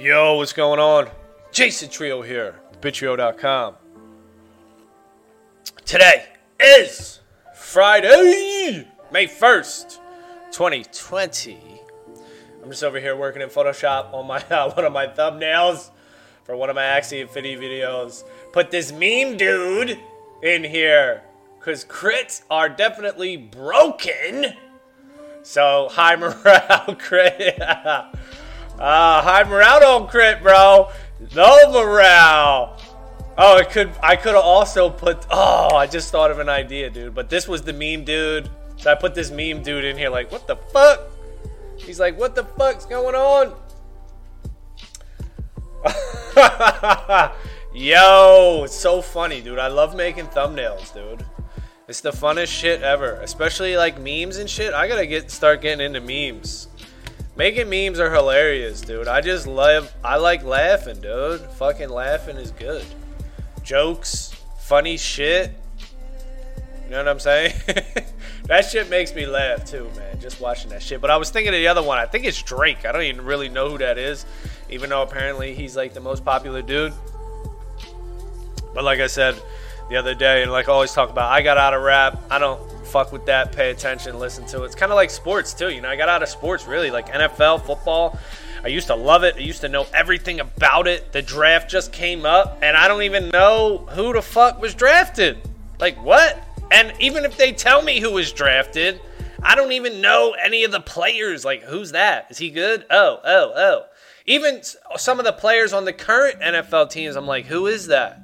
Yo, what's going on? Jason Trio here, Bitrio.com. Today is Friday, May 1st, 2020. I'm just over here working in Photoshop on my uh, one of my thumbnails for one of my Axie Infinity videos. Put this meme dude in here because crits are definitely broken. So, high morale crit. uh, high morale don't crit, bro. No morale. Oh, it could. I could have also put. Oh, I just thought of an idea, dude. But this was the meme dude. So I put this meme dude in here. Like, what the fuck? He's like, what the fuck's going on? Yo, it's so funny, dude. I love making thumbnails, dude. It's the funnest shit ever, especially like memes and shit. I gotta get start getting into memes. Making memes are hilarious, dude. I just love. I like laughing, dude. Fucking laughing is good. Jokes, funny shit. You know what I'm saying? that shit makes me laugh too, man. Just watching that shit. But I was thinking of the other one. I think it's Drake. I don't even really know who that is, even though apparently he's like the most popular dude. But like I said, the other day, and like I always talk about, I got out of rap. I don't fuck with that. Pay attention, listen to it. It's kind of like sports too. You know, I got out of sports really, like NFL, football. I used to love it. I used to know everything about it. The draft just came up, and I don't even know who the fuck was drafted. Like what? And even if they tell me who was drafted, I don't even know any of the players. Like who's that? Is he good? Oh, oh, oh. Even some of the players on the current NFL teams, I'm like, who is that?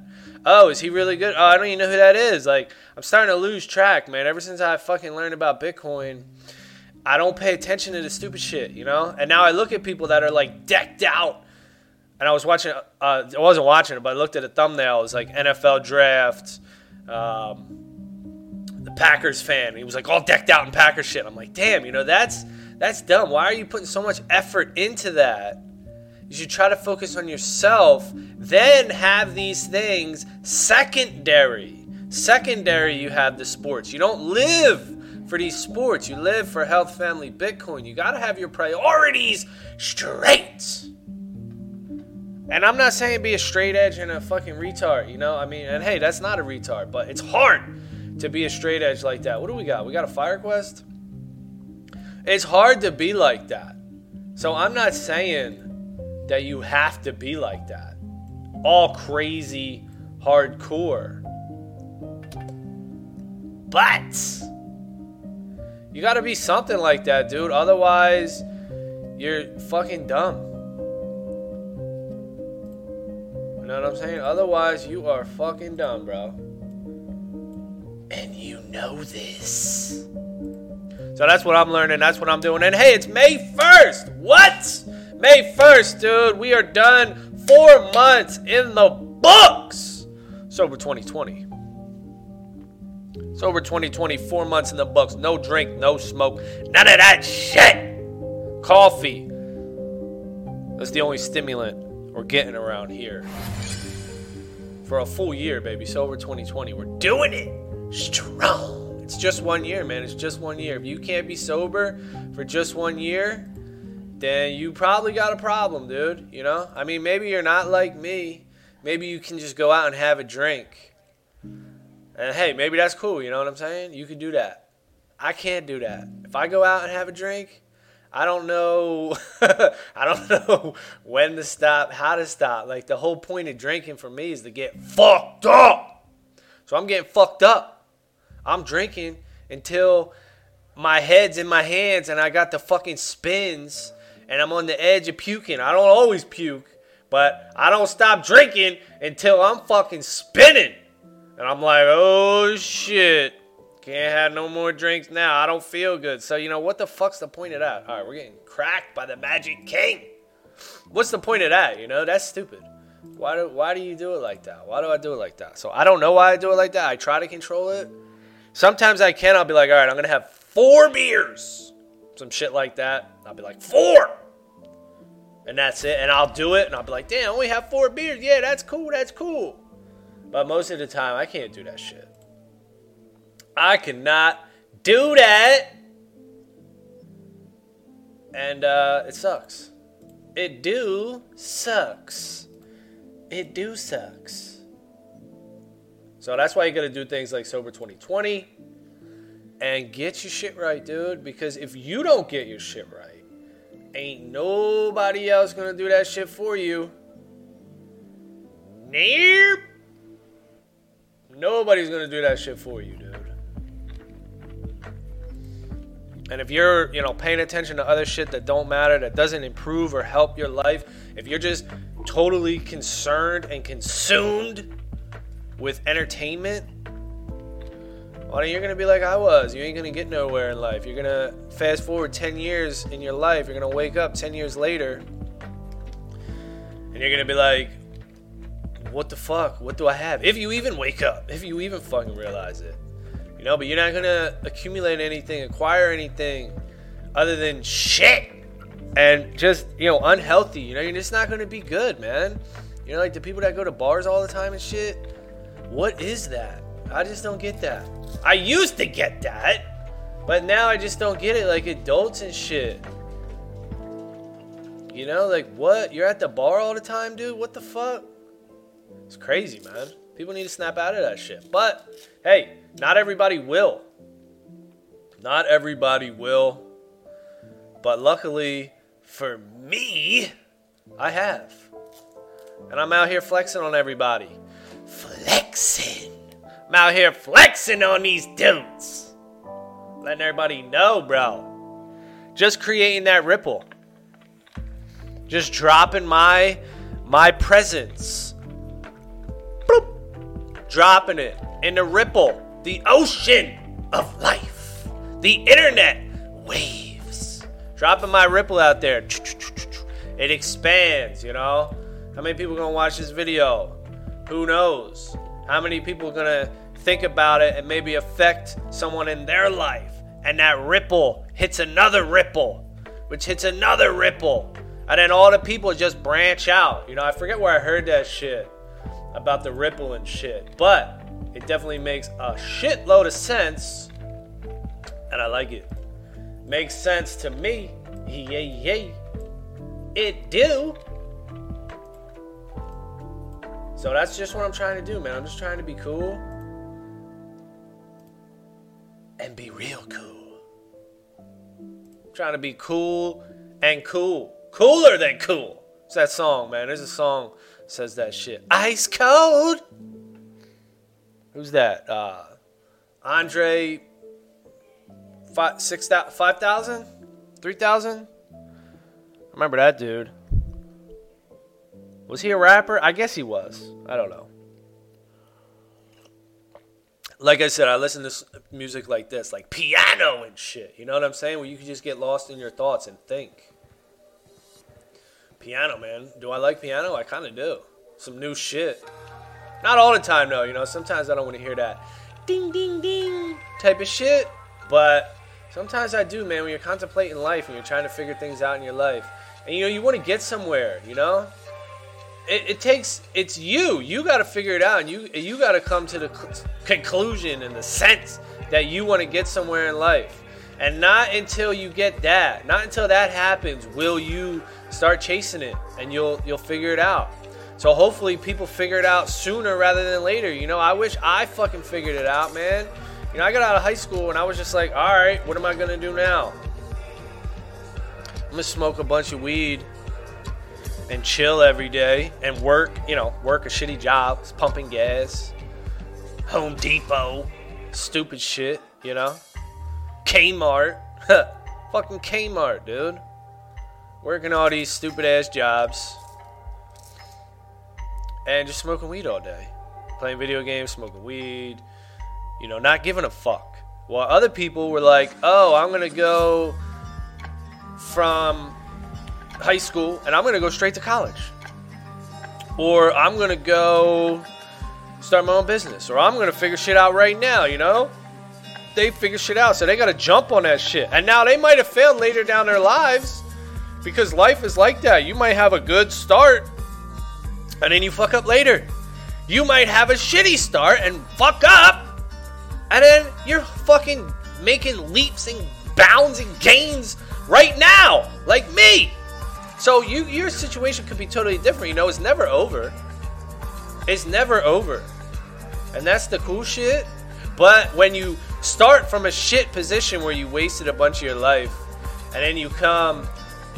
Oh, is he really good? Oh, I don't even know who that is. Like, I'm starting to lose track, man. Ever since I fucking learned about Bitcoin, I don't pay attention to the stupid shit, you know? And now I look at people that are like decked out. And I was watching, uh, I wasn't watching it, but I looked at a thumbnail. It was like NFL draft, um, the Packers fan. He was like all decked out in Packers shit. I'm like, damn, you know, that's that's dumb. Why are you putting so much effort into that? You should try to focus on yourself, then have these things secondary. Secondary, you have the sports. You don't live for these sports, you live for health, family, Bitcoin. You got to have your priorities straight. And I'm not saying be a straight edge and a fucking retard, you know? I mean, and hey, that's not a retard, but it's hard to be a straight edge like that. What do we got? We got a fire quest? It's hard to be like that. So I'm not saying that you have to be like that. All crazy, hardcore. But you gotta be something like that, dude. Otherwise, you're fucking dumb. You know what I'm saying? Otherwise, you are fucking dumb, bro. And you know this. So that's what I'm learning. That's what I'm doing. And hey, it's May 1st. What? May 1st, dude. We are done. Four months in the books. Sober 2020. Sober 2020. Four months in the books. No drink, no smoke. None of that shit. Coffee. That's the only stimulant we're getting around here. For a full year, baby. Sober 2020. We're doing it strong. It's just one year, man. It's just one year. If you can't be sober for just one year, then you probably got a problem, dude. You know? I mean, maybe you're not like me. Maybe you can just go out and have a drink. And hey, maybe that's cool. You know what I'm saying? You can do that. I can't do that. If I go out and have a drink, I don't know. I don't know when to stop, how to stop. Like the whole point of drinking for me is to get fucked up. So I'm getting fucked up. I'm drinking until my head's in my hands and I got the fucking spins and I'm on the edge of puking. I don't always puke, but I don't stop drinking until I'm fucking spinning. And I'm like, oh shit. Can't have no more drinks now. I don't feel good. So, you know, what the fuck's the point of that? All right, we're getting cracked by the Magic King. What's the point of that? You know, that's stupid. Why do, why do you do it like that? Why do I do it like that? So, I don't know why I do it like that. I try to control it. Sometimes I can. I'll be like, all right, I'm going to have four beers. Some shit like that. I'll be like, four. And that's it. And I'll do it. And I'll be like, damn, I only have four beers. Yeah, that's cool. That's cool. But most of the time, I can't do that shit. I cannot do that. And uh, it sucks. It do sucks. It do sucks. So that's why you gotta do things like Sober 2020 and get your shit right, dude. Because if you don't get your shit right, ain't nobody else gonna do that shit for you. Nope. Nobody's gonna do that shit for you, dude. And if you're, you know, paying attention to other shit that don't matter, that doesn't improve or help your life, if you're just totally concerned and consumed with entertainment, you're gonna be like I was. You ain't gonna get nowhere in life. You're gonna fast forward 10 years in your life. You're gonna wake up 10 years later, and you're gonna be like, "What the fuck? What do I have?" If you even wake up, if you even fucking realize it, you know. But you're not gonna accumulate anything, acquire anything, other than shit, and just you know unhealthy. You know, you're just not gonna be good, man. You know, like the people that go to bars all the time and shit. What is that? I just don't get that. I used to get that, but now I just don't get it. Like adults and shit. You know, like what? You're at the bar all the time, dude? What the fuck? It's crazy, man. People need to snap out of that shit. But hey, not everybody will. Not everybody will. But luckily for me, I have. And I'm out here flexing on everybody. Flexing. I'm out here flexing on these dudes. Letting everybody know, bro. Just creating that ripple. Just dropping my my presence. Bloop. Dropping it in the ripple, the ocean of life, the internet waves. Dropping my ripple out there. It expands, you know? How many people gonna watch this video? Who knows? How many people are gonna think about it and maybe affect someone in their life? And that ripple hits another ripple, which hits another ripple. And then all the people just branch out. You know, I forget where I heard that shit about the ripple and shit. But it definitely makes a shitload of sense. And I like it. Makes sense to me. Yay, yay. It do. So that's just what I'm trying to do, man. I'm just trying to be cool and be real cool. I'm trying to be cool and cool. Cooler than cool. It's that song, man. There's a song says that shit. Ice cold. Who's that? Uh, Andre five, six, five thousand, three thousand. Remember that dude? Was he a rapper? I guess he was. I don't know. Like I said, I listen to music like this, like piano and shit. You know what I'm saying? Where you can just get lost in your thoughts and think. Piano, man. Do I like piano? I kind of do. Some new shit. Not all the time, though. You know, sometimes I don't want to hear that ding, ding, ding type of shit. But sometimes I do, man. When you're contemplating life and you're trying to figure things out in your life, and you know, you want to get somewhere, you know? It, it takes it's you. You got to figure it out, and you you got to come to the conclusion and the sense that you want to get somewhere in life. And not until you get that, not until that happens, will you start chasing it, and you'll you'll figure it out. So hopefully people figure it out sooner rather than later. You know, I wish I fucking figured it out, man. You know, I got out of high school and I was just like, all right, what am I gonna do now? I'm gonna smoke a bunch of weed and chill every day and work, you know, work a shitty job, pumping gas, Home Depot, stupid shit, you know, Kmart, fucking Kmart, dude, working all these stupid ass jobs. And just smoking weed all day, playing video games, smoking weed, you know, not giving a fuck. While other people were like, oh, I'm gonna go from high school and I'm going to go straight to college. Or I'm going to go start my own business. Or I'm going to figure shit out right now, you know? They figure shit out, so they got to jump on that shit. And now they might have failed later down their lives because life is like that. You might have a good start and then you fuck up later. You might have a shitty start and fuck up, and then you're fucking making leaps and bounds and gains right now, like me. So you your situation could be totally different. You know, it's never over. It's never over. And that's the cool shit. But when you start from a shit position where you wasted a bunch of your life, and then you come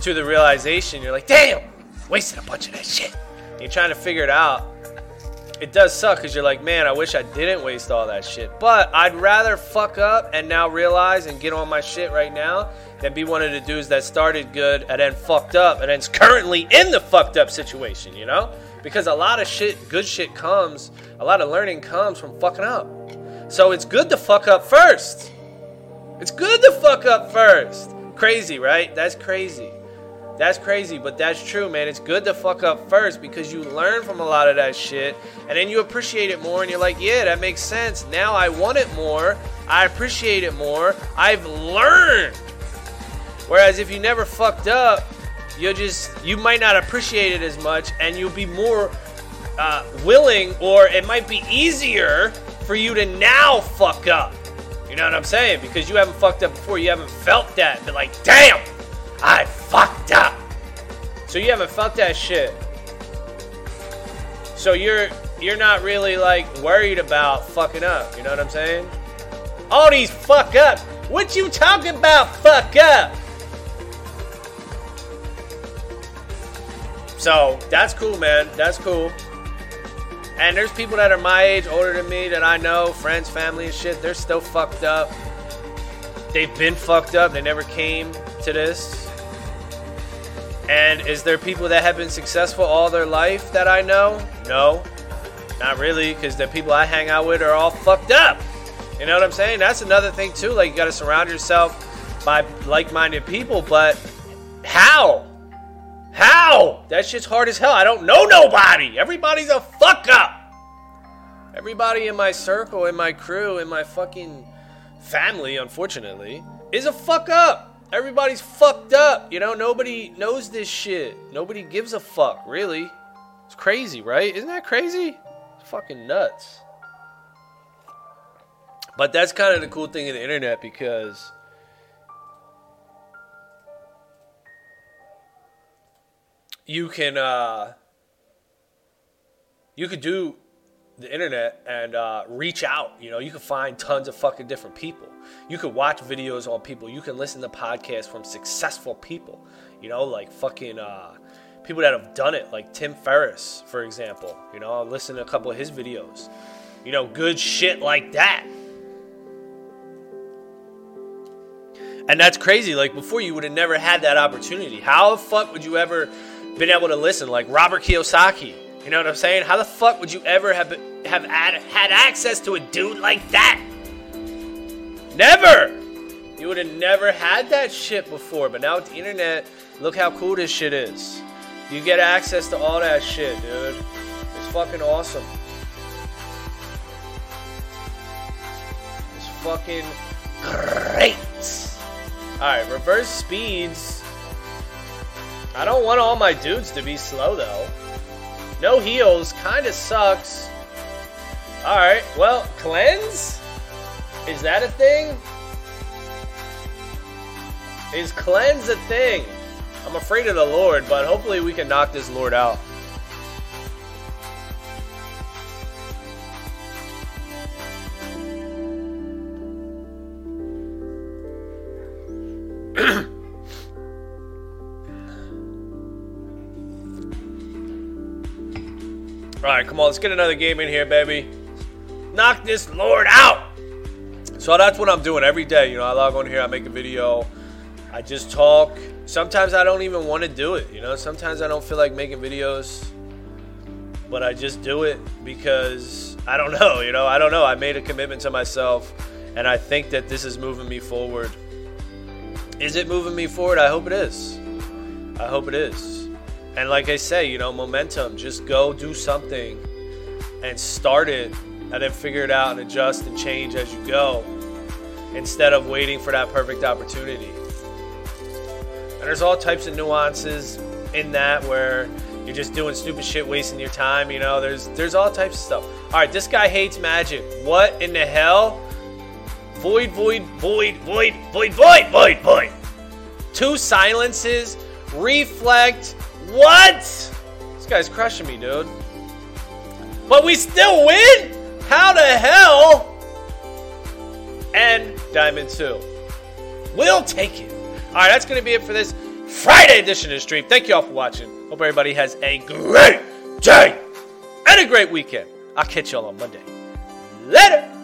to the realization, you're like, damn, wasted a bunch of that shit. You're trying to figure it out. It does suck because you're like, man, I wish I didn't waste all that shit. But I'd rather fuck up and now realize and get on my shit right now than be one of the dudes that started good and then fucked up and then's currently in the fucked up situation, you know? Because a lot of shit, good shit comes, a lot of learning comes from fucking up. So it's good to fuck up first. It's good to fuck up first. Crazy, right? That's crazy. That's crazy, but that's true, man. It's good to fuck up first because you learn from a lot of that shit and then you appreciate it more and you're like, yeah, that makes sense. Now I want it more. I appreciate it more. I've learned. Whereas if you never fucked up, you'll just, you might not appreciate it as much and you'll be more uh, willing or it might be easier for you to now fuck up. You know what I'm saying? Because you haven't fucked up before. You haven't felt that. But like, damn, I fucked up. So you haven't fucked that shit. So you're you're not really like worried about fucking up. You know what I'm saying? All these fuck up. What you talking about? Fuck up. So that's cool, man. That's cool. And there's people that are my age, older than me, that I know, friends, family, and shit. They're still fucked up. They've been fucked up. They never came to this. And is there people that have been successful all their life that I know? No, not really, because the people I hang out with are all fucked up. You know what I'm saying? That's another thing too. Like you got to surround yourself by like-minded people. But how? How? That shit's hard as hell. I don't know nobody. Everybody's a fuck up. Everybody in my circle, in my crew, in my fucking family, unfortunately, is a fuck up. Everybody's fucked up. You know, nobody knows this shit. Nobody gives a fuck, really. It's crazy, right? Isn't that crazy? It's fucking nuts. But that's kind of the cool thing of the internet because you can uh, you could do the internet and uh, reach out. You know, you can find tons of fucking different people. You can watch videos on people. You can listen to podcasts from successful people. You know, like fucking uh, people that have done it, like Tim Ferriss, for example. You know, I've listened to a couple of his videos. You know, good shit like that. And that's crazy. Like before, you would have never had that opportunity. How the fuck would you ever been able to listen, like Robert Kiyosaki. You know what I'm saying? How the fuck would you ever have have had, had access to a dude like that? Never. You would have never had that shit before, but now with the internet, look how cool this shit is. You get access to all that shit, dude. It's fucking awesome. It's fucking great. Alright, reverse speeds I don't want all my dudes to be slow, though. No heals kind of sucks. Alright, well, cleanse? Is that a thing? Is cleanse a thing? I'm afraid of the Lord, but hopefully we can knock this Lord out. Alright, come on, let's get another game in here, baby. Knock this Lord out! So that's what I'm doing every day. You know, I log on here, I make a video, I just talk. Sometimes I don't even want to do it, you know? Sometimes I don't feel like making videos, but I just do it because I don't know, you know? I don't know. I made a commitment to myself, and I think that this is moving me forward. Is it moving me forward? I hope it is. I hope it is. And like I say, you know, momentum, just go do something and start it and then figure it out and adjust and change as you go instead of waiting for that perfect opportunity. And there's all types of nuances in that where you're just doing stupid shit, wasting your time, you know, there's there's all types of stuff. Alright, this guy hates magic. What in the hell? Void, void, void, void, void, void, void, void. Two silences Reflect. What? This guy's crushing me, dude. But we still win? How the hell? And Diamond 2. We'll take it. Alright, that's going to be it for this Friday edition of the stream. Thank you all for watching. Hope everybody has a great day and a great weekend. I'll catch y'all on Monday. Later.